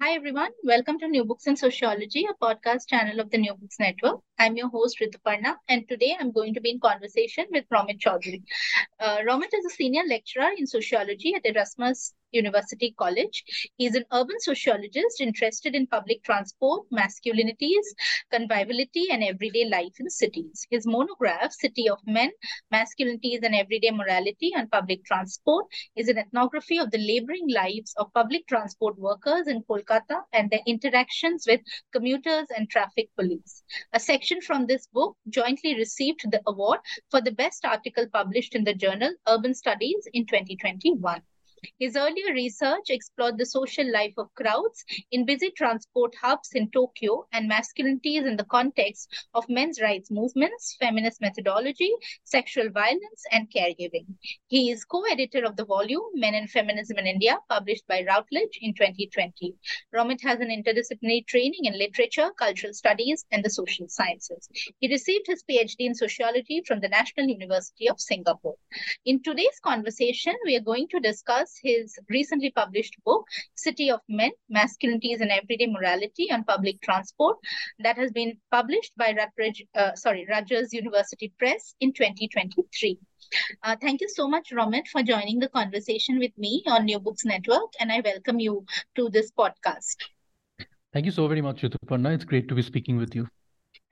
Hi, everyone. Welcome to New Books in Sociology, a podcast channel of the New Books Network. I'm your host, Rituparna, and today I'm going to be in conversation with Romit Chowdhury. Uh, Romit is a senior lecturer in sociology at Erasmus University College. He's an urban sociologist interested in public transport, masculinities, conviviality, and everyday life in cities. His monograph, City of Men, Masculinities and Everyday Morality on Public Transport, is an ethnography of the laboring lives of public transport workers in Kolkata and their interactions with commuters and traffic police. A section from this book jointly received the award for the best article published in the journal Urban Studies in 2021. His earlier research explored the social life of crowds in busy transport hubs in Tokyo and masculinities in the context of men's rights movements, feminist methodology, sexual violence, and caregiving. He is co-editor of the volume Men and Feminism in India, published by Routledge in 2020. Romit has an interdisciplinary training in literature, cultural studies, and the social sciences. He received his PhD in sociology from the National University of Singapore. In today's conversation, we are going to discuss his recently published book, City of Men Masculinities and Everyday Morality on Public Transport, that has been published by Routledge, uh, sorry, Rutgers University Press in 2023. Uh, thank you so much, Romit, for joining the conversation with me on New Books Network, and I welcome you to this podcast. Thank you so very much, Rituparna. It's great to be speaking with you.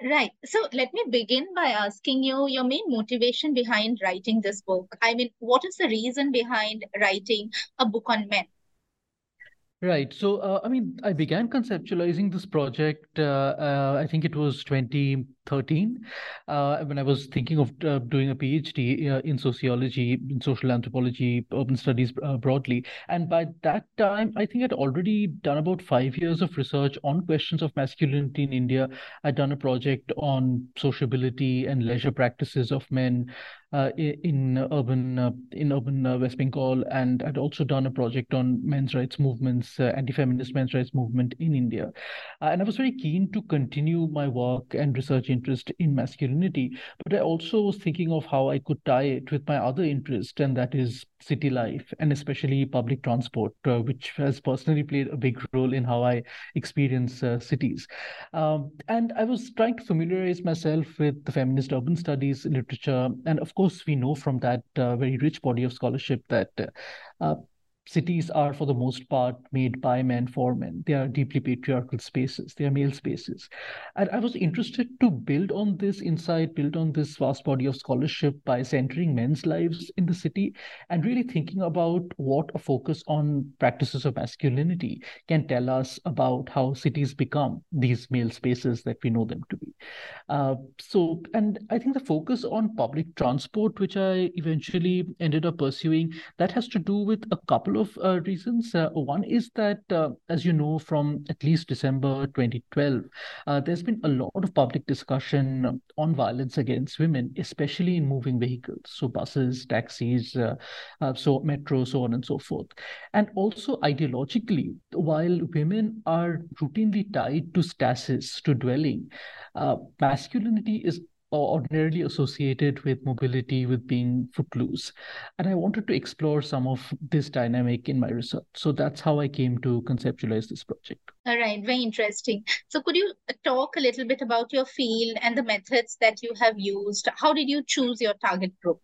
Right. So let me begin by asking you your main motivation behind writing this book. I mean, what is the reason behind writing a book on men? Right. So, uh, I mean, I began conceptualizing this project, uh, uh, I think it was 2013, uh, when I was thinking of uh, doing a PhD uh, in sociology, in social anthropology, urban studies broadly. And by that time, I think I'd already done about five years of research on questions of masculinity in India. I'd done a project on sociability and leisure practices of men uh, in urban uh, in urban uh, West Bengal, and I'd also done a project on men's rights movements, anti-feminist men's rights movement in India, and I was very keen to continue my work and research interest in masculinity. But I also was thinking of how I could tie it with my other interest, and that is city life, and especially public transport, uh, which has personally played a big role in how I experience uh, cities. Um, and I was trying to familiarize myself with the feminist urban studies literature, and of course, we know from that uh, very rich body of scholarship that uh, cities are for the most part made by men for men. They are deeply patriarchal spaces. They are male spaces. And i was interested to build on this insight build on this vast body of scholarship by centering men's lives in the city and really thinking about what a focus on practices of masculinity can tell us about how cities become these male spaces that we know them to be. Uh, so and i think the focus on public transport which i eventually ended up pursuing that has to do with a couple couple of uh, reasons. Uh, one is that, uh, as you know, from at least December 2012, uh, there's been a lot of public discussion on violence against women, especially in moving vehicles, so buses, taxis, uh, uh, so metro, so on and so forth. And also ideologically, while women are routinely tied to stasis, to dwelling, masculinity is ordinarily associated with mobility, with being footloose. And I wanted to explore some of this dynamic in my research. So that's how I came to conceptualize this project. All right, very interesting. So could you uh, talk a little bit about your field and the methods that you have used? How did you choose your target group?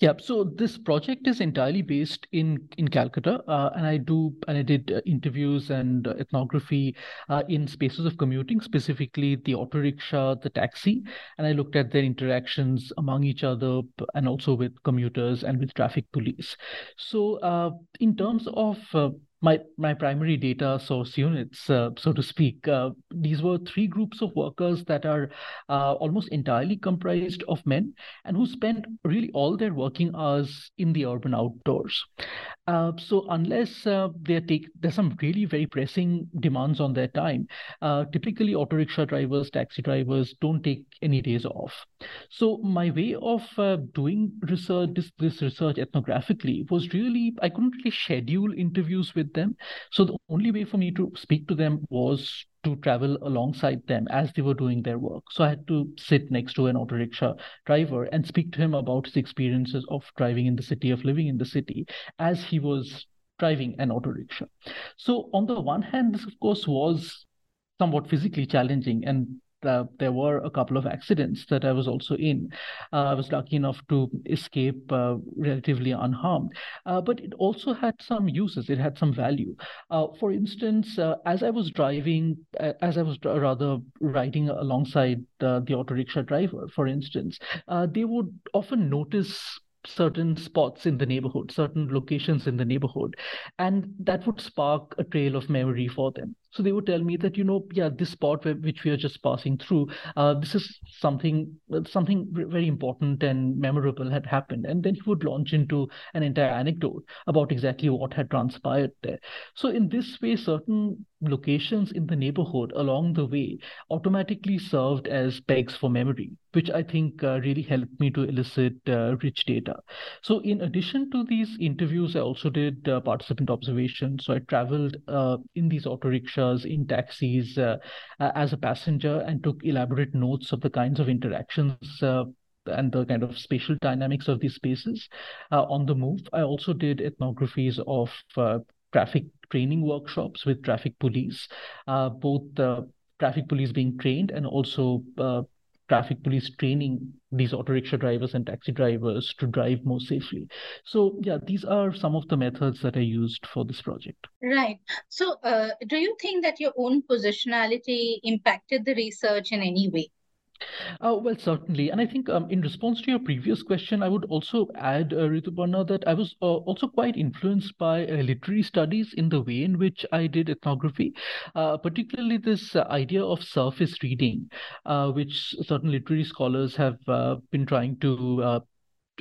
Yeah, so this project is entirely based in in Calcutta, uh, and I do and I did uh, interviews and uh, ethnography uh, in spaces of commuting, specifically the auto rickshaw, the taxi, and I looked at their interactions among each other and also with commuters and with traffic police. So, uh, in terms of uh, my my primary data source units, uh, so to speak. Uh, these were three groups of workers that are uh, almost entirely comprised of men and who spent really all their working hours in the urban outdoors. Uh, so unless uh, they take there's some really very pressing demands on their time, uh, typically auto rickshaw drivers, taxi drivers don't take any days off. So my way of doing research, this, this research ethnographically was really I couldn't really schedule interviews with them. So the only way for me to speak to them was to travel alongside them as they were doing their work. So I had to sit next to an auto rickshaw driver and speak to him about his experiences of driving in the city, of living in the city, as he was driving an auto rickshaw. So on the one hand, this of course was somewhat physically challenging and uh, there were a couple of accidents that I was also in. Uh, I was lucky enough to escape uh, relatively unharmed, uh, but it also had some uses. It had some value. Uh, for instance, uh, as I was driving, as I was rather riding alongside the auto rickshaw driver, for instance, they would often notice certain spots in the neighborhood, certain locations in the neighborhood, and that would spark a trail of memory for them. So they would tell me that, you know, yeah, this spot where, which we are just passing through, uh, this is something something very important and memorable had happened. And then he would launch into an entire anecdote about exactly what had transpired there. So in this way, certain locations in the neighborhood along the way automatically served as pegs for memory, which I think uh, really helped me to elicit uh, rich data. So in addition to these interviews, I also did uh, participant observations. So I traveled uh, in these auto rickshaws in taxis uh, uh, as a passenger and took elaborate notes of the kinds of interactions uh, and the kind of spatial dynamics of these spaces on the move. I also did ethnographies of traffic training workshops with traffic police, uh, both uh, traffic police being trained and also uh, traffic police training these auto rickshaw drivers and taxi drivers to drive more safely. So yeah, these are some of the methods that I used for this project. Right. So uh, do you think that your own positionality impacted the research in any way? Uh, well, certainly. And I think um, in response to your previous question, I would also add, uh, Rituparna, that I was uh, also quite influenced by uh, literary studies in the way in which I did ethnography, uh, particularly this uh, idea of surface reading, uh, which certain literary scholars have been trying to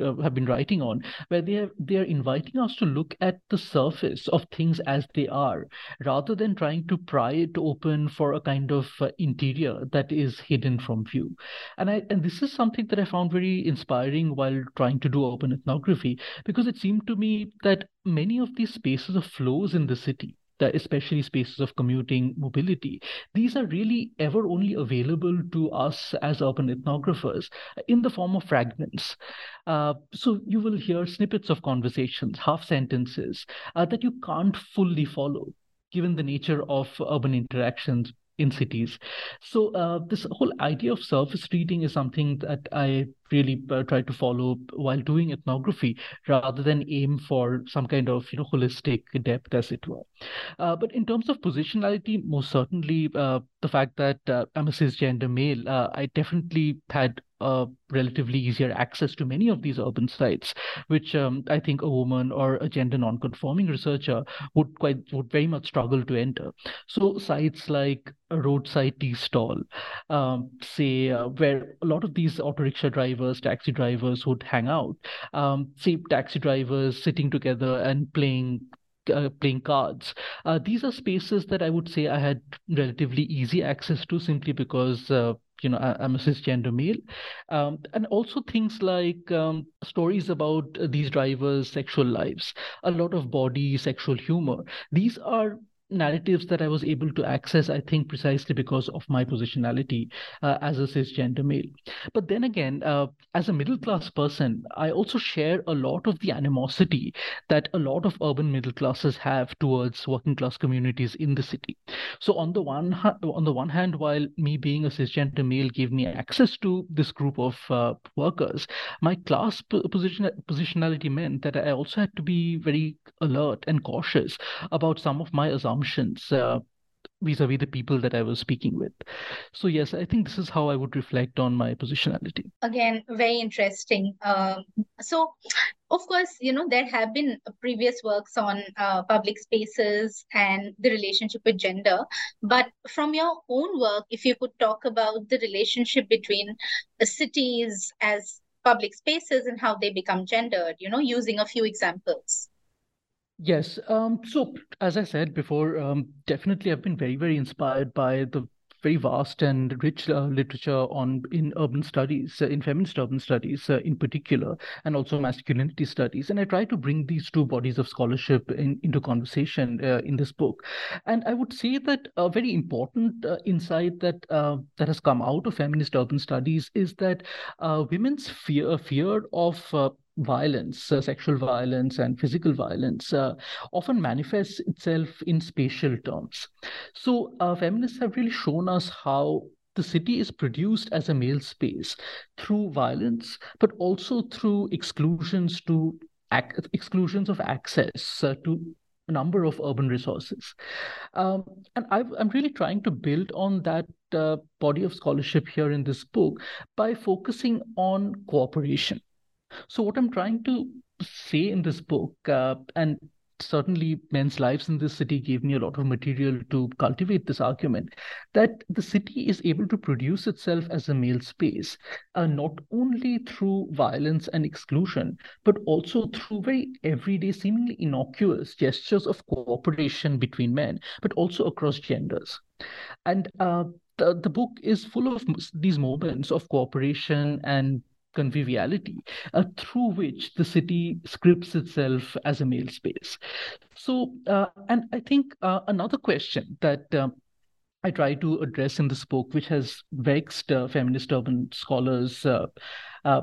uh, have been writing on, where they are they are inviting us to look at the surface of things as they are, rather than trying to pry it open for a kind of uh, interior that is hidden from view. And I and this is something that I found very inspiring while trying to do open ethnography, because it seemed to me that many of these spaces of flows in the city especially spaces of commuting mobility, these are really ever only available to us as urban ethnographers in the form of fragments. Uh, so you will hear snippets of conversations, half sentences uh, that you can't fully follow given the nature of urban interactions in cities. So uh, this whole idea of surface reading is something that I really uh, try to follow while doing ethnography rather than aim for some kind of you know holistic depth as it were uh, but in terms of positionality most certainly uh, the fact that uh, i'm a cisgender male uh, i definitely had uh, relatively easier access to many of these urban sites, which um, I think a woman or a gender non-conforming researcher would quite would very much struggle to enter. So sites like a roadside tea stall, um, say uh, where a lot of these auto rickshaw drivers, taxi drivers would hang out. Um, say taxi drivers sitting together and playing uh, playing cards. Uh, these are spaces that I would say I had relatively easy access to simply because uh, you know I, am a cisgender male, um, and also things like um, stories about these drivers' sexual lives, a lot of body sexual humor. These are narratives that I was able to access, I think, precisely because of my positionality uh, as a cisgender male. But then again, uh, as a middle class person, I also share a lot of the animosity that a lot of urban middle classes have towards working class communities in the city. So on the one on the one hand, while me being a cisgender male gave me access to this group of uh, workers, my class position positionality meant that I also had to be very alert and cautious about some of my assumptions assumptions uh, vis-a-vis the people that I was speaking with. So yes, I think this is how I would reflect on my positionality. Again, very interesting. Um, so, of course, you know there have been previous works on uh, public spaces and the relationship with gender. But from your own work, if you could talk about the relationship between the cities as public spaces and how they become gendered, you know, using a few examples. Yes. Um, so, as I said before, um, definitely I've been very, very inspired by the very vast and rich uh, literature on in urban studies, uh, in feminist urban studies uh, in particular, and also masculinity studies. And I try to bring these two bodies of scholarship in, into conversation uh, in this book. And I would say that a very important uh, insight that uh, that has come out of feminist urban studies is that women's fear fear of violence, uh, sexual violence, and physical violence uh, often manifests itself in spatial terms. So, uh, feminists have really shown us how the city is produced as a male space through violence, but also through exclusions to ac- exclusions of access uh, to a number of urban resources. Um, and i am really trying to build on that uh, body of scholarship here in this book by focusing on cooperation. So, what I'm trying to say in this book, uh, and certainly men's lives in this city gave me a lot of material to cultivate this argument that the city is able to produce itself as a male space, uh, not only through violence and exclusion, but also through very everyday, seemingly innocuous gestures of cooperation between men, but also across genders. And uh, the, the book is full of these moments of cooperation and conviviality uh, through which the city scripts itself as a male space. So, uh, and I think uh, another question that um, I try to address in this book, which has vexed uh, feminist urban scholars uh, uh,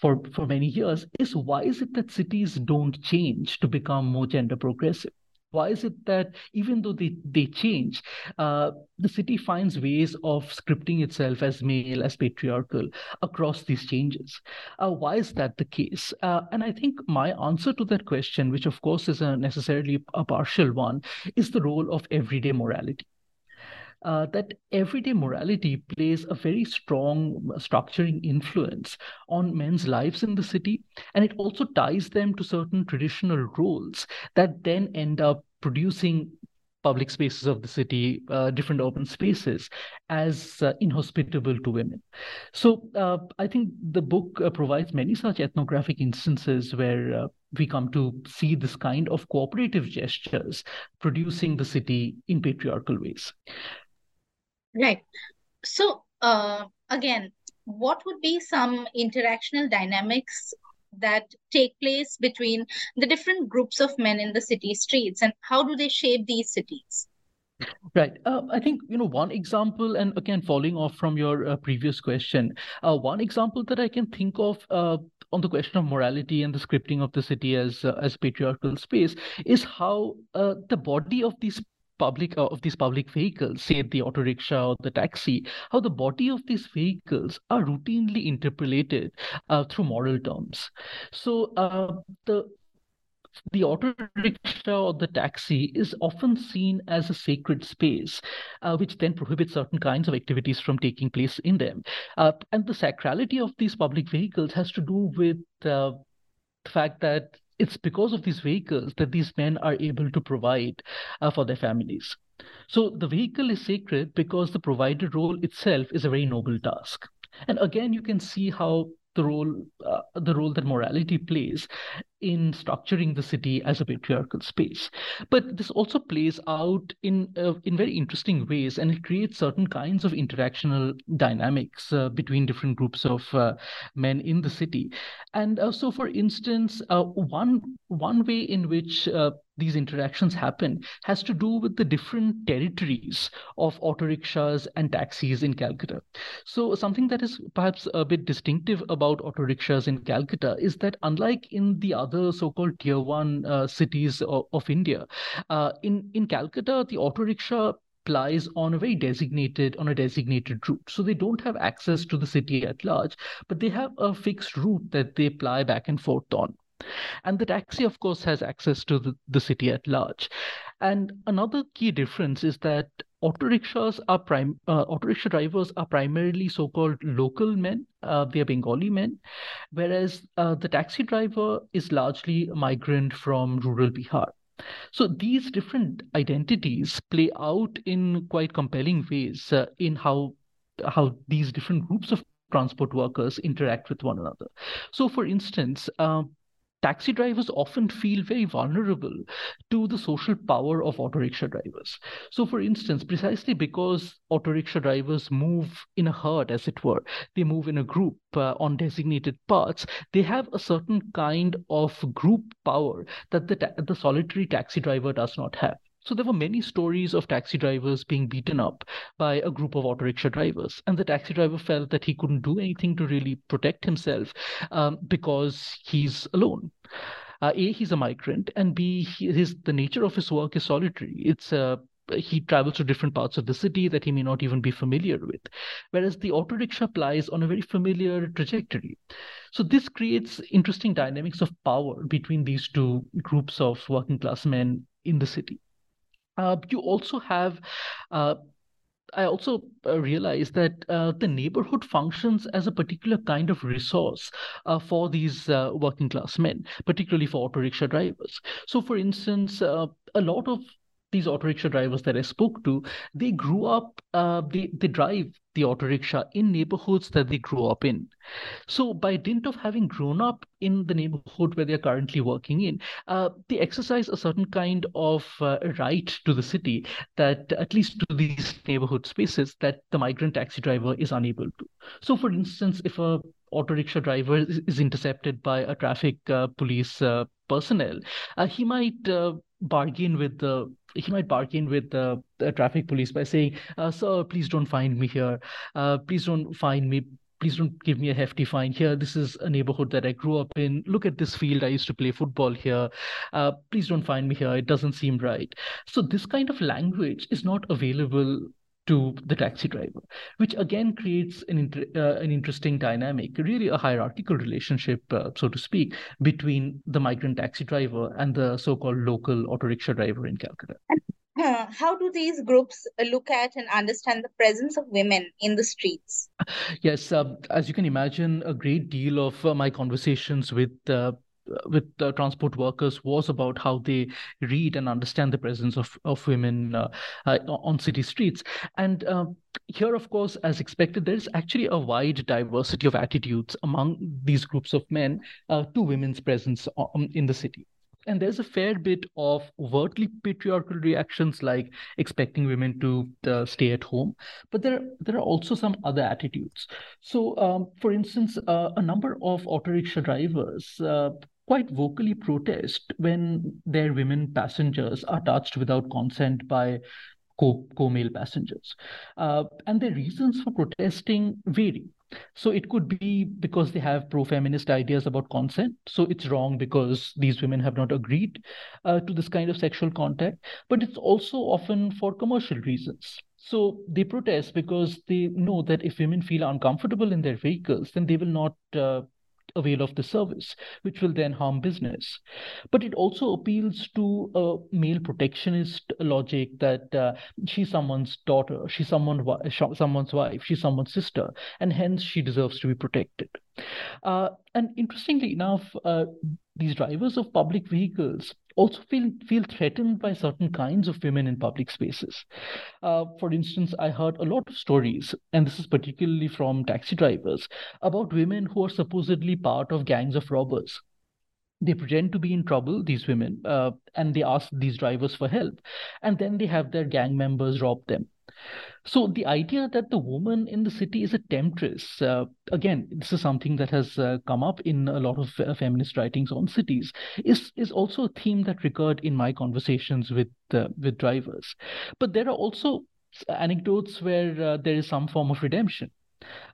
for for many years, is why is it that cities don't change to become more gender progressive? Why is it that even though they, they change, uh, the city finds ways of scripting itself as male, as patriarchal across these changes? Uh, why is that the case? Uh, and I think my answer to that question, which of course is a necessarily a partial one, is the role of everyday morality uh, that everyday morality plays a very strong structuring influence on men's lives in the city. And it also ties them to certain traditional roles that then end up producing public spaces of the city, uh, different open spaces, as uh, inhospitable to women. So uh, I think the book uh, provides many such ethnographic instances where uh, we come to see this kind of cooperative gestures producing the city in patriarchal ways. Right. So, uh, again, what would be some interactional dynamics that take place between the different groups of men in the city streets and how do they shape these cities? Right. Uh, I think, you know, one example, and again, following off from your uh, previous question, uh, one example that I can think of uh, on the question of morality and the scripting of the city as uh, as patriarchal space is how uh, the body of these public uh, of these public vehicles, say the auto rickshaw or the taxi, how the body of these vehicles are routinely interpellated uh, through moral terms. So uh, the the auto rickshaw or the taxi is often seen as a sacred space, uh, which then prohibits certain kinds of activities from taking place in them. Uh, and the sacrality of these public vehicles has to do with uh, the fact that it's because of these vehicles that these men are able to provide uh, for their families. So the vehicle is sacred because the provider role itself is a very noble task. And again, you can see how the role uh, the role that morality plays in structuring the city as a patriarchal space. But this also plays out in uh, in very interesting ways, and it creates certain kinds of interactional dynamics uh, between different groups of uh, men in the city. And uh, so, for instance, uh, one one way in which uh, these interactions happen has to do with the different territories of auto rickshaws and taxis in Calcutta. So, something that is perhaps a bit distinctive about auto rickshaws in Calcutta is that, unlike in the other so called tier one uh, cities of, of India, uh, in, in Calcutta, the auto rickshaw plies on a very designated on a designated route. So they don't have access to the city at large but they have a fixed route that they ply back and forth on. And the taxi, of course, has access to the, the city at large. And another key difference is that auto rickshaws are prime uh, auto rickshaw drivers are primarily so-called local men uh, they are bengali men whereas uh, the taxi driver is largely a migrant from rural bihar. So these different identities play out in quite compelling ways uh, in how how these different groups of transport workers interact with one another. So for instance uh, taxi drivers often feel very vulnerable to the social power of auto rickshaw drivers. So, for instance, precisely because auto rickshaw drivers move in a herd, as it were, they move in a group uh, on designated paths, they have a certain kind of group power that the, ta- the solitary taxi driver does not have. So there were many stories of taxi drivers being beaten up by a group of auto rickshaw drivers, and the taxi driver felt that he couldn't do anything to really protect himself um, because he's alone. Uh, a, he's a migrant, and B, his the nature of his work is solitary. It's uh, he travels to different parts of the city that he may not even be familiar with, whereas the auto rickshaw plies on a very familiar trajectory. So this creates interesting dynamics of power between these two groups of working class men in the city. Uh, you also have uh, I also uh, realized that uh, the neighborhood functions as a particular kind of resource uh, for these uh, working class men, particularly for auto rickshaw drivers. So, for instance, a lot of these auto rickshaw drivers that I spoke to, they grew up, uh, they, they drive the auto rickshaw in neighborhoods that they grew up in. So, by dint of having grown up in the neighborhood where they're currently working in, uh, they exercise a certain kind of uh, right to the city that, at least to these neighborhood spaces, that the migrant taxi driver is unable to. So, for instance, if a auto rickshaw driver is, is intercepted by a traffic uh, police uh, personnel, uh, he might uh, bargain with the he might bargain with the, the traffic police by saying, uh, "Sir, please don't find me here. Uh, please don't find me. Please don't give me a hefty fine here. This is a neighborhood that I grew up in. Look at this field. I used to play football here. Uh, please don't find me here. It doesn't seem right." So this kind of language is not available to the taxi driver, which again creates an inter- uh, an interesting dynamic, really a hierarchical relationship, uh, so to speak, between the migrant taxi driver and the so-called local auto rickshaw driver in Calcutta. Uh, how do these groups look at and understand the presence of women in the streets? Yes, um, as you can imagine, a great deal of uh, my conversations with uh, with uh, transport workers was about how they read and understand the presence of, of women uh, uh, on city streets. And uh, here, of course, as expected, there is actually a wide diversity of attitudes among these groups of men uh, to women's presence um, in the city. And there's a fair bit of overtly patriarchal reactions like expecting women to uh, stay at home. But there there are also some other attitudes. So um, for instance uh, a number of auto rickshaw drivers uh, quite vocally protest when their women passengers are touched without consent by co- co-male passengers. Uh, and the reasons for protesting vary. So it could be because they have pro-feminist ideas about consent. So it's wrong because these women have not agreed uh, to this kind of sexual contact. But it's also often for commercial reasons. So they protest because they know that if women feel uncomfortable in their vehicles, then they will not uh, avail of the service, which will then harm business. But it also appeals to a male protectionist logic that uh, she's someone's daughter, she's someone, someone's wife, she's someone's sister, and hence she deserves to be protected. Uh, and interestingly enough, uh, these drivers of public vehicles also feel feel threatened by certain kinds of women in public spaces. Uh, for instance, I heard a lot of stories, and this is particularly from taxi drivers, about women who are supposedly part of gangs of robbers they pretend to be in trouble these women uh, and they ask these drivers for help and then they have their gang members rob them so the idea that the woman in the city is a temptress, uh, again, this is something that has uh, come up in a lot of uh, feminist writings on cities, is is also a theme that recurred in my conversations with uh, with drivers. But there are also anecdotes where uh, there is some form of redemption.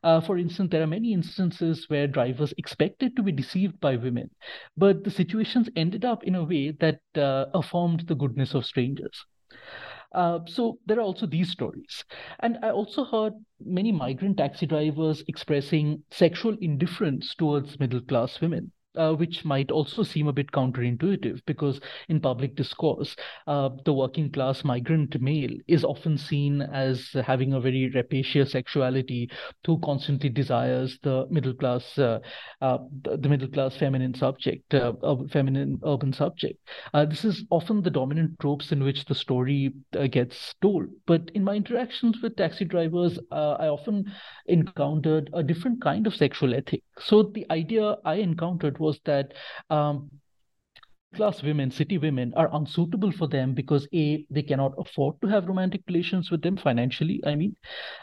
Uh, for instance, there are many instances where drivers expected to be deceived by women, but the situations ended up in a way that affirmed the goodness of strangers. Uh, so there are also these stories. And I also heard many migrant taxi drivers expressing sexual indifference towards middle class women uh, which might also seem a bit counterintuitive because in public discourse, uh, the working class migrant male is often seen as having a very rapacious sexuality who constantly desires the middle class, uh, uh the, middle class feminine subject, uh, feminine urban subject. Uh, this is often the dominant tropes in which the story gets told. But in my interactions with taxi drivers, I often encountered a different kind of sexual ethic. So the idea I encountered was that um, class women, city women are unsuitable for them because A, they cannot afford to have romantic relations with them financially, I mean,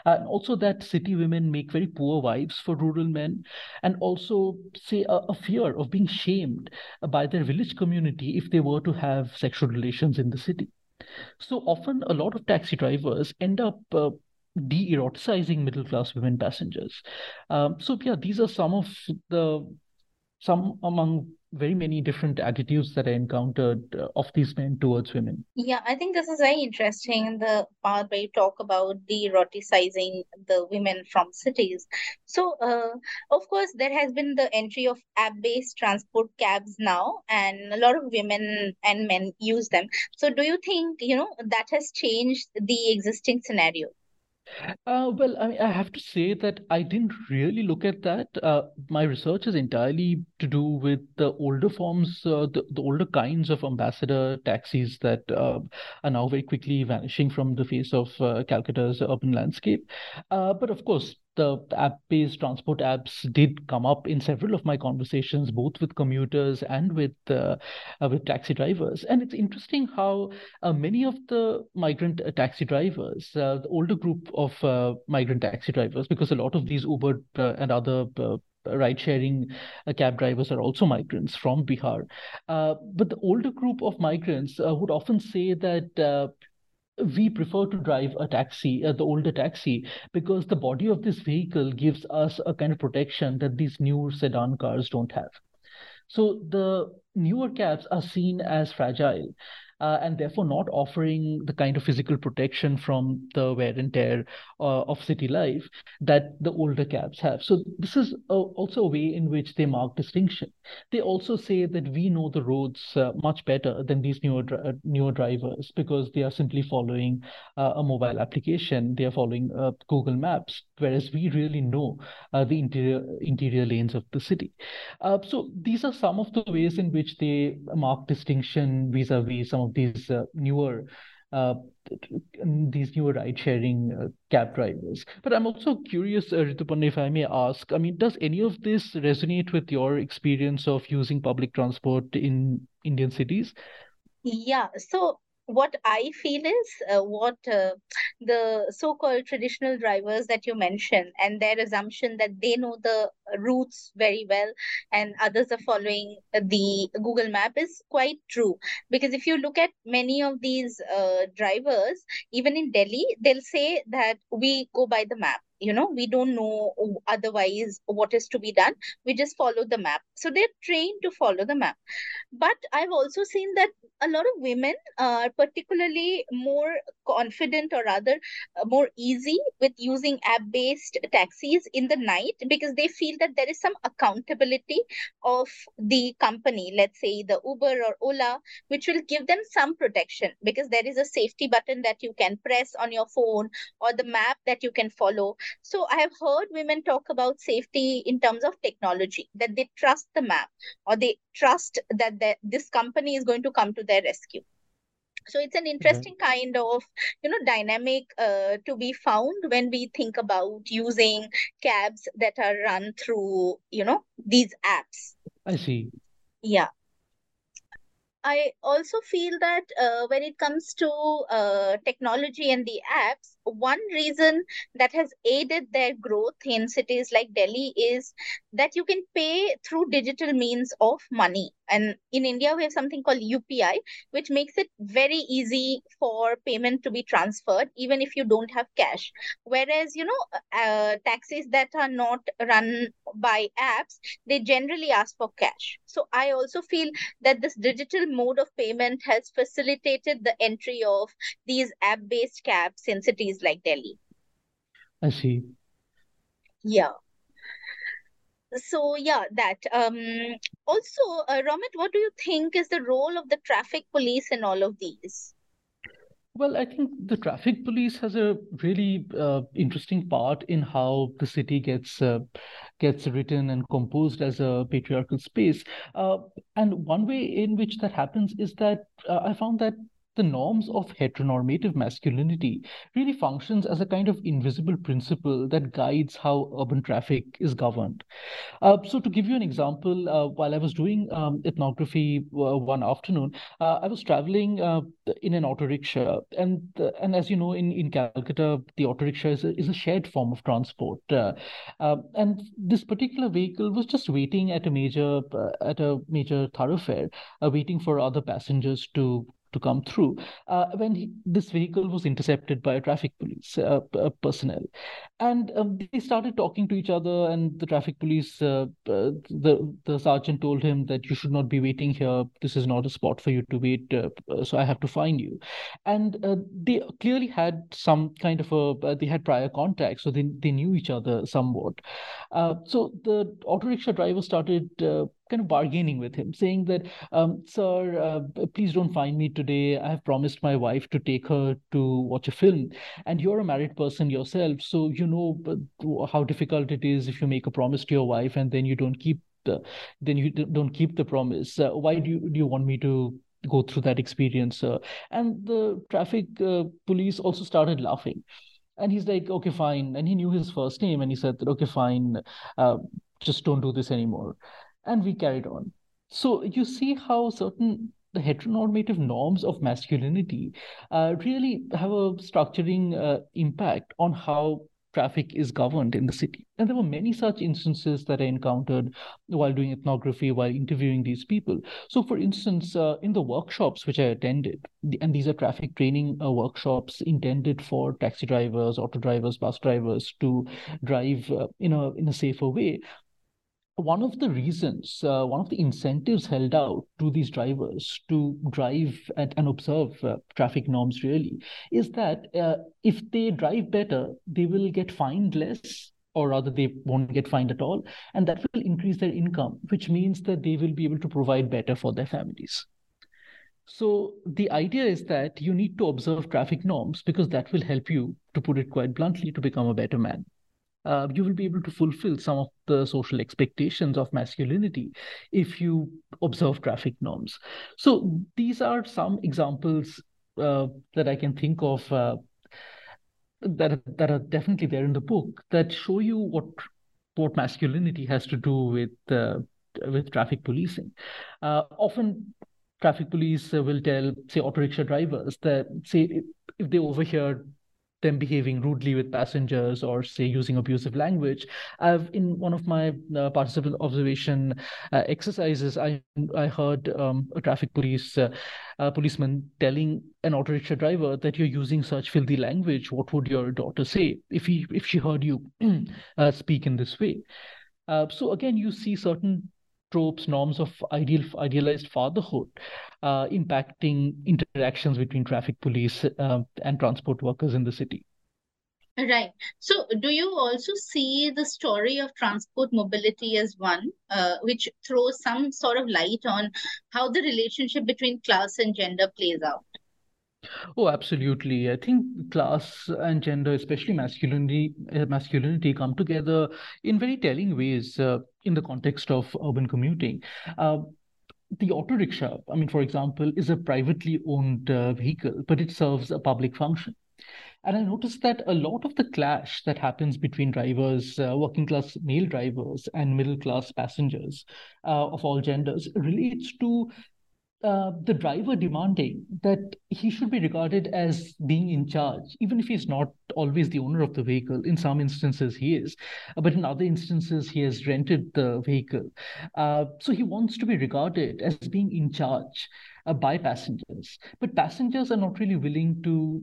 and also that city women make very poor wives for rural men, and also say a, a fear of being shamed by their village community if they were to have sexual relations in the city. So often, a lot of taxi drivers end up uh, de-eroticizing middle class women passengers. Um, so yeah, these are some of the some among very many different attitudes that I encountered uh, of these men towards women. Yeah, I think this is very interesting. The part where you talk about the eroticizing the women from cities. So, uh, of course, there has been the entry of app-based transport cabs now, and a lot of women and men use them. So, do you think you know that has changed the existing scenario? Uh, well, I mean, I have to say that I didn't really look at that. Uh, my research is entirely to do with the older forms, uh, the, the older kinds of ambassador taxis that uh, are now very quickly vanishing from the face of uh, Calcutta's urban landscape. Uh, but of course, the app-based transport apps did come up in several of my conversations, both with commuters and with uh, uh, with taxi drivers. And it's interesting how uh, many of the migrant uh, taxi drivers, uh, the older group of uh, migrant taxi drivers, because a lot of these Uber and other ride sharing uh, cab drivers are also migrants from Bihar. Uh, but the older group of migrants uh, would often say that we prefer to drive a taxi, uh, the older taxi, because the body of this vehicle gives us a kind of protection that these newer sedan cars don't have. So the newer cabs are seen as fragile uh, and therefore not offering the kind of physical protection from the wear and tear uh, of city life that the older cabs have. So this is a, also a way in which they mark distinction. They also say that we know the roads uh, much better than these newer uh, newer drivers because they are simply following uh, a mobile application. They are following uh, Google Maps, whereas we really know the interior interior lanes of the city. so these are some of the ways in which they mark distinction vis-a-vis some of these uh, newer uh, these newer ride-sharing uh, cab drivers. But I'm also curious, uh, Rituparna, if I may ask, I mean, does any of this resonate with your experience of using public transport in Indian cities? Yeah, so what I feel is uh, what uh, the so-called traditional drivers that you mentioned and their assumption that they know the routes very well and others are following the Google map is quite true. Because if you look at many of these uh, drivers even in Delhi they'll say that we go by the map you know we don't know otherwise what is to be done. We just follow the map. So they're trained to follow the map. But i've also seen that a lot of women are particularly more confident or rather uh, more easy with using app based taxis in the night because they feel that there is some accountability of the company let's say the uber or ola which will give them some protection because there is a safety button that you can press on your phone or the map that you can follow so I have heard women talk about safety in terms of technology, that they trust the map or they trust that the, this company is going to come to their rescue. So it's an interesting mm-hmm. kind of you know dynamic uh, to be found when we think about using cabs that are run through you know these apps. I see. Yeah. I also feel that uh, when it comes to uh, technology and the apps, one reason that has aided their growth in cities like Delhi is that you can pay through digital means of money. And in India, we have something called UPI, which makes it very easy for payment to be transferred, even if you don't have cash. Whereas, you know, uh, taxis that are not run by apps, they generally ask for cash. So I also feel that this digital mode of payment has facilitated the entry of these app based cabs in cities like Delhi. I see. Yeah. So yeah, that. Um, also, uh, Romit, what do you think is the role of the traffic police in all of these? Well, I think the traffic police has a really uh, interesting part in how the city gets uh, gets written and composed as a patriarchal space. Uh, and one way in which that happens is that uh, I found that the norms of heteronormative masculinity really functions as a kind of invisible principle that guides how urban traffic is governed. Uh, so, to give you an example, uh, while I was doing um, ethnography uh, one afternoon, uh, I was traveling uh, in an auto rickshaw, and and as you know, in in Calcutta, the auto rickshaw is a, is a shared form of transport, uh, um, and this particular vehicle was just waiting at a major at a major thoroughfare, waiting for other passengers to to come through uh, when he, this vehicle was intercepted by traffic police uh, personnel. And um, they started talking to each other and the traffic police uh, uh, the the sergeant told him that you should not be waiting here. This is not a spot for you to wait uh, so i have to find you. And uh, they clearly had some kind of a they had prior contact so they, they knew each other somewhat. So the auto rickshaw driver started kind of bargaining with him, saying that, um, "Sir, uh, please don't find me today. I have promised my wife to take her to watch a film, and you're a married person yourself, so you know how difficult it is if you make a promise to your wife and then you don't keep the, then you don't keep the promise. Uh, why do you do you want me to?" go through that experience uh, and the traffic uh, police also started laughing and he's like okay fine and he knew his first name and he said that okay fine uh, just don't do this anymore and we carried on. So you see how certain the heteronormative norms of masculinity uh, really have a structuring uh, impact on how traffic is governed in the city. And there were many such instances that I encountered while doing ethnography, while interviewing these people. So, for instance, uh, in the workshops which I attended, and these are traffic training uh, workshops intended for taxi drivers, auto drivers, bus drivers to drive uh, in a in a safer way one of the reasons, uh, one of the incentives held out to these drivers to drive and, and observe uh, traffic norms really is that uh, if they drive better, they will get fined less, or rather, they won't get fined at all. And that will increase their income, which means that they will be able to provide better for their families. So the idea is that you need to observe traffic norms because that will help you, to put it quite bluntly, to become a better man uh, you will be able to fulfill some of the social expectations of masculinity if you observe traffic norms. So these are some examples uh, that I can think of uh, that that are definitely there in the book that show you what what masculinity has to do with uh, with traffic policing. Uh, often, traffic police will tell, say, auto rickshaw drivers that say if they overhear them behaving rudely with passengers or say using abusive language. I've in one of my uh, participant observation uh, exercises i i heard um, a traffic police uh, policeman telling an auto rickshaw driver that you're using such filthy language. What would your daughter say if he if she heard you uh, speak in this way? Uh, so again you see certain tropes, norms of ideal idealized fatherhood, uh, impacting interactions between traffic police uh, and transport workers in the city. Right. So, do you also see the story of transport mobility as one, uh, which throws some sort of light on how the relationship between class and gender plays out? Oh, absolutely. I think class and gender, especially masculinity, uh, masculinity, come together in very telling ways uh, in the context of urban commuting. Uh, the auto rickshaw, I mean, for example, is a privately owned uh, vehicle, but it serves a public function. And I noticed that a lot of the clash that happens between drivers, uh, working class male drivers, and middle class passengers uh, of all genders relates to uh, the driver demanding that he should be regarded as being in charge, even if he's not always the owner of the vehicle. In some instances, he is, uh, but in other instances, he has rented the vehicle. Uh, so he wants to be regarded as being in charge uh, by passengers. But passengers are not really willing to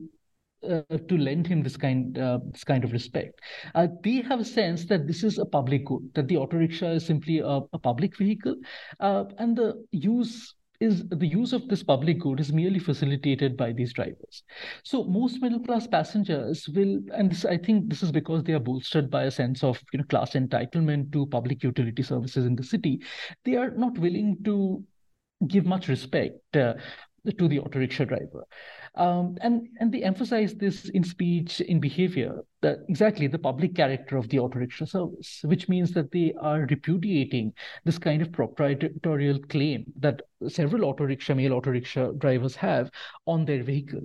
uh, to lend him this kind uh, this kind of respect. Uh, they have a sense that this is a public good, that the auto rickshaw is simply a, a public vehicle, and the use is the use of this public good is merely facilitated by these drivers. So most middle class passengers will, and this, I think this is because they are bolstered by a sense of you know class entitlement to public utility services in the city. They are not willing to give much respect uh, to the auto rickshaw driver. Um, and and they emphasize this in speech, in behavior, that exactly the public character of the auto rickshaw service, which means that they are repudiating this kind of proprietorial claim that several auto rickshaw, male auto rickshaw drivers have on their vehicle.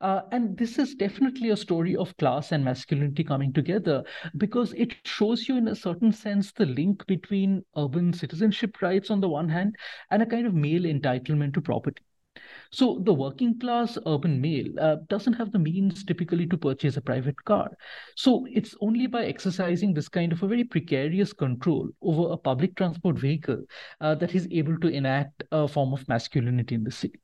Uh, and this is definitely a story of class and masculinity coming together because it shows you, in a certain sense, the link between urban citizenship rights on the one hand and a kind of male entitlement to property. So the working class urban male uh, doesn't have the means typically to purchase a private car. So it's only by exercising this kind of a very precarious control over a public transport vehicle uh, that he's able to enact a form of masculinity in the city.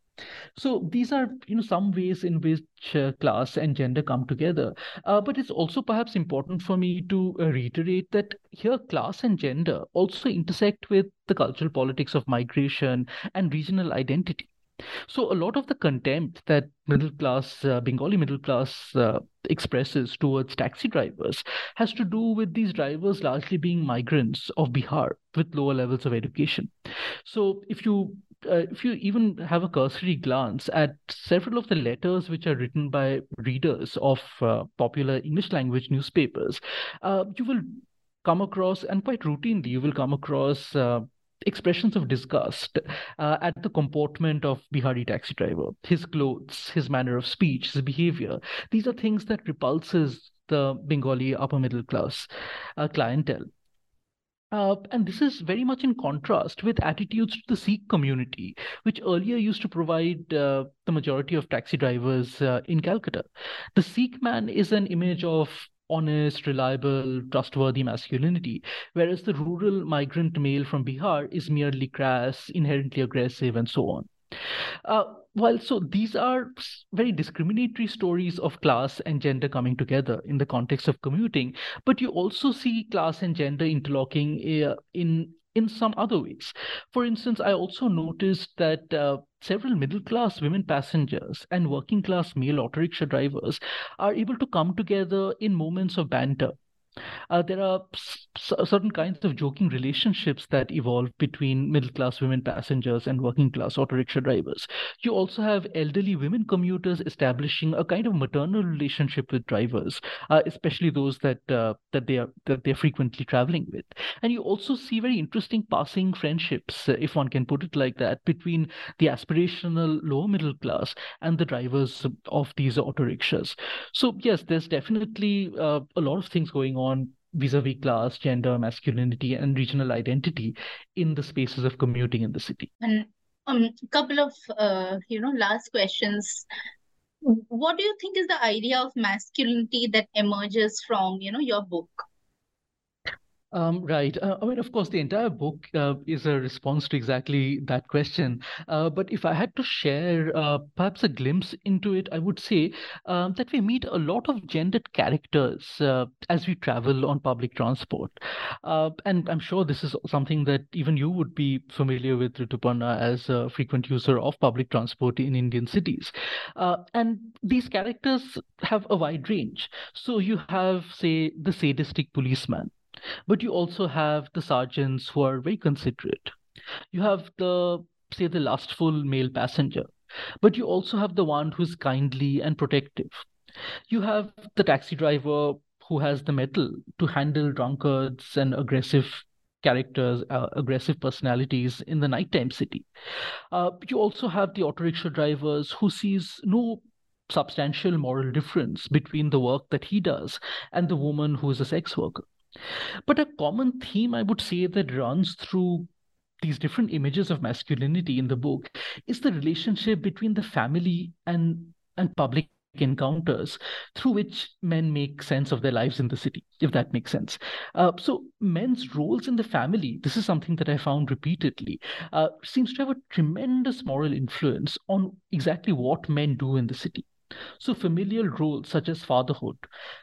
So these are, you know, some ways in which uh, class and gender come together. Uh, but it's also perhaps important for me to uh, reiterate that here class and gender also intersect with the cultural politics of migration and regional identity. So a lot of the contempt that middle class uh, Bengali middle class uh, expresses towards taxi drivers has to do with these drivers largely being migrants of Bihar with lower levels of education. So if you uh, if you even have a cursory glance at several of the letters which are written by readers of uh, popular English language newspapers, uh, you will come across, and quite routinely, you will come across uh, expressions of disgust uh, at the comportment of Bihari taxi driver, his clothes, his manner of speech, his behavior. These are things that repulses the Bengali upper middle class uh, clientele. Uh, and this is very much in contrast with attitudes to the Sikh community, which earlier used to provide uh, the majority of taxi drivers uh, in Calcutta. The Sikh man is an image of honest, reliable, trustworthy masculinity, whereas the rural migrant male from Bihar is merely crass, inherently aggressive, and so on. Uh, well, so these are very discriminatory stories of class and gender coming together in the context of commuting, but you also see class and gender interlocking uh, in in some other ways. For instance, I also noticed that uh, several middle class women passengers and working class male auto rickshaw drivers are able to come together in moments of banter uh, there are certain kinds of joking relationships that evolve between middle class women passengers and working class auto rickshaw drivers. You also have elderly women commuters establishing a kind of maternal relationship with drivers, uh, especially those that uh, that they are that they're frequently traveling with. And you also see very interesting passing friendships, uh, if one can put it like that, between the aspirational lower middle class and the drivers of these auto rickshaws. So yes, there's definitely uh, a lot of things going on on vis-a-vis class, gender, masculinity, and regional identity in the spaces of commuting in the city. And um, a couple of uh, you know last questions. What do you think is the idea of masculinity that emerges from you know your book? Um, right. Uh, I mean, of course, the entire book uh, is a response to exactly that question. Uh, but if I had to share uh, perhaps a glimpse into it, I would say um, that we meet a lot of gendered characters uh, as we travel on public transport. Uh, and I'm sure this is something that even you would be familiar with, Rituparna, as a frequent user of public transport in Indian cities. and these characters have a wide range. So you have, say, the sadistic policeman but you also have the sergeants who are very considerate. You have the, say, the lustful male passenger, but you also have the one who's kindly and protective. You have the taxi driver who has the mettle to handle drunkards and aggressive characters, uh, aggressive personalities in the nighttime city. Uh, you also have the auto rickshaw drivers who sees no substantial moral difference between the work that he does and the woman who is a sex worker. But a common theme, I would say, that runs through these different images of masculinity in the book is the relationship between the family and and public encounters through which men make sense of their lives in the city, if that makes sense. Uh, so, men's roles in the family, this is something that I found repeatedly, uh, seems to have a tremendous moral influence on exactly what men do in the city. So, familial roles such as fatherhood,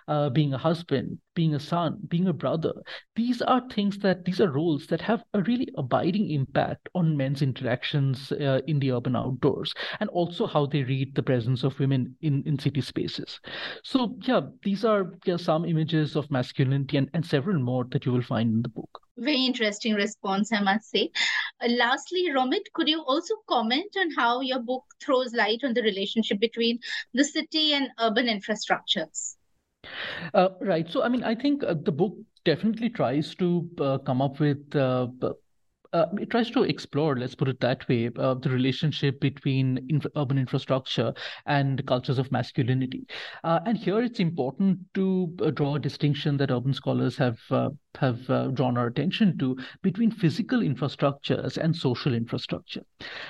uh, being a husband, being a son, being a brother, these are things that these are roles that have a really abiding impact on men's interactions uh, in the urban outdoors and also how they read the presence of women in, in city spaces. So, yeah, these are yeah, some images of masculinity and, and several more that you will find in the book. Very interesting response, I must say. Uh, lastly, Romit, could you also comment on how your book throws light on the relationship between the city and urban infrastructures? Uh, right. So, I mean, I think uh, the book definitely tries to uh, come up with uh, it tries to explore, let's put it that way, uh, the relationship between inf- urban infrastructure and cultures of masculinity. Uh, and here it's important to uh, draw a distinction that urban scholars have uh, have uh, drawn our attention to between physical infrastructures and social infrastructure.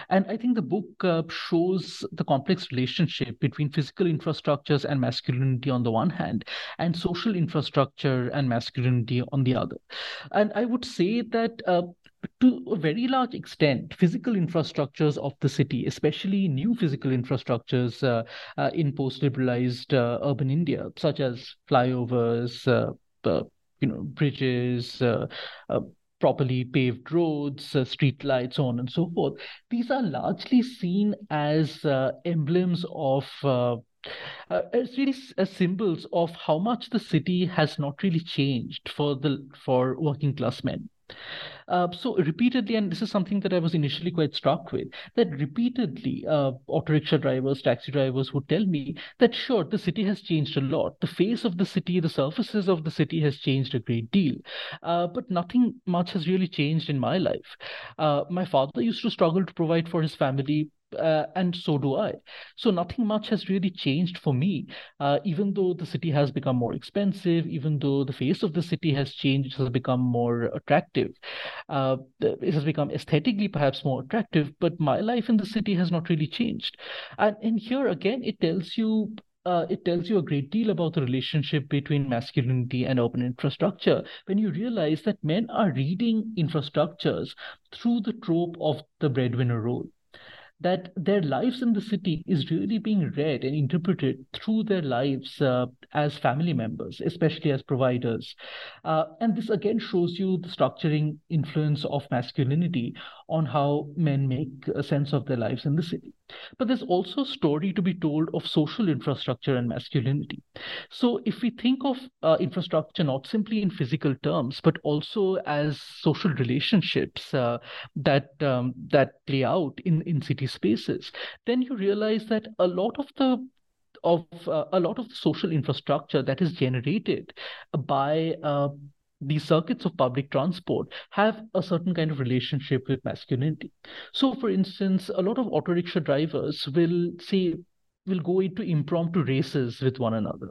And I think the book shows the complex relationship between physical infrastructures and masculinity on the one hand, and social infrastructure and masculinity on the other. And I would say that to a very large extent, physical infrastructures of the city, especially new physical infrastructures uh, uh, in post-liberalized uh, urban India, such as flyovers, uh, uh, you know, bridges, uh, properly paved roads, street lights, so on and so forth. These are largely seen as emblems of uh, it's really as symbols of how much the city has not really changed for the for working class men. Uh, so repeatedly, and this is something that I was initially quite struck with, that repeatedly uh, auto rickshaw drivers, taxi drivers would tell me that sure, the city has changed a lot. The face of the city, the surfaces of the city has changed a great deal, uh, but nothing much has really changed in my life. Uh, my father used to struggle to provide for his family uh, and so do I. So nothing much has really changed for me, uh, even though the city has become more expensive, even though the face of the city has changed, it has become more attractive. Uh, it has become aesthetically perhaps more attractive, but my life in the city has not really changed. And, and here again, it tells you uh, it tells you a great deal about the relationship between masculinity and urban infrastructure when you realize that men are reading infrastructures through the trope of the breadwinner role that their lives in the city is really being read and interpreted through their lives uh, as family members, especially as providers. Uh, and this again shows you the structuring influence of masculinity on how men make a sense of their lives in the city. But there's also a story to be told of social infrastructure and masculinity. So if we think of uh, infrastructure not simply in physical terms, but also as social relationships uh, that um, that play out in, in city spaces, then you realize that a lot of the of uh, a lot of the social infrastructure that is generated by these circuits of public transport have a certain kind of relationship with masculinity. So, for instance, a lot of auto rickshaw drivers will say, will go into impromptu races with one another.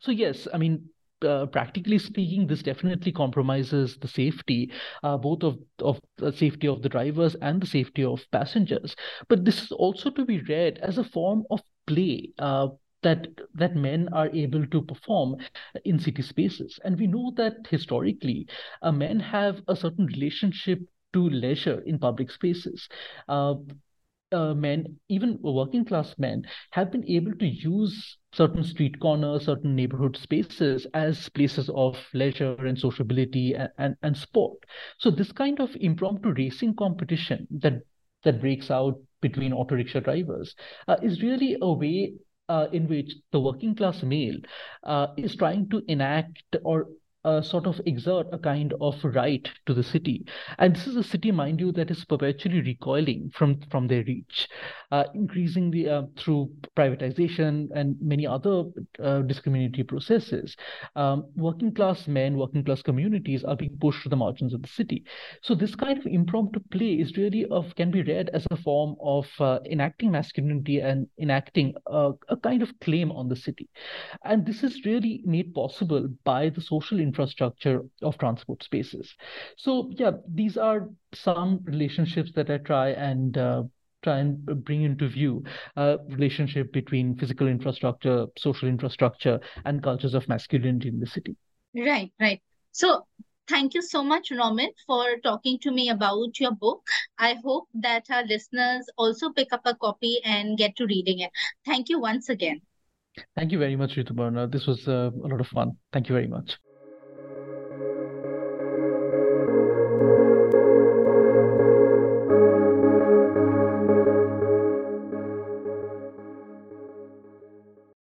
So, yes, I mean, uh, practically speaking, this definitely compromises the safety, uh, both of of the safety of the drivers and the safety of passengers. But this is also to be read as a form of play, uh, that that men are able to perform in city spaces and we know that historically uh, men have a certain relationship to leisure in public spaces uh, uh, men, even working class men, have been able to use certain street corners, certain neighborhood spaces as places of leisure and sociability and, and, and sport. So this kind of impromptu racing competition that that breaks out between auto rickshaw drivers uh, is really a way in which the working class male uh, is trying to enact or uh, sort of exert a kind of right to the city. And this is a city, mind you, that is perpetually recoiling from, from their reach, uh, increasingly uh, through privatization and many other uh, discriminatory processes. Um, working class men, working class communities are being pushed to the margins of the city. So this kind of impromptu play is really of can be read as a form of uh, enacting masculinity and enacting a, a kind of claim on the city. And this is really made possible by the social infrastructure of transport spaces. So yeah, these are some relationships that I try and uh, try and bring into view a relationship between physical infrastructure, social infrastructure, and cultures of masculinity in the city. Right, right. So thank you so much, Romit, for talking to me about your book. I hope that our listeners also pick up a copy and get to reading it. Thank you once again. Thank you very much, Rituparna. This was uh, a lot of fun. Thank you very much.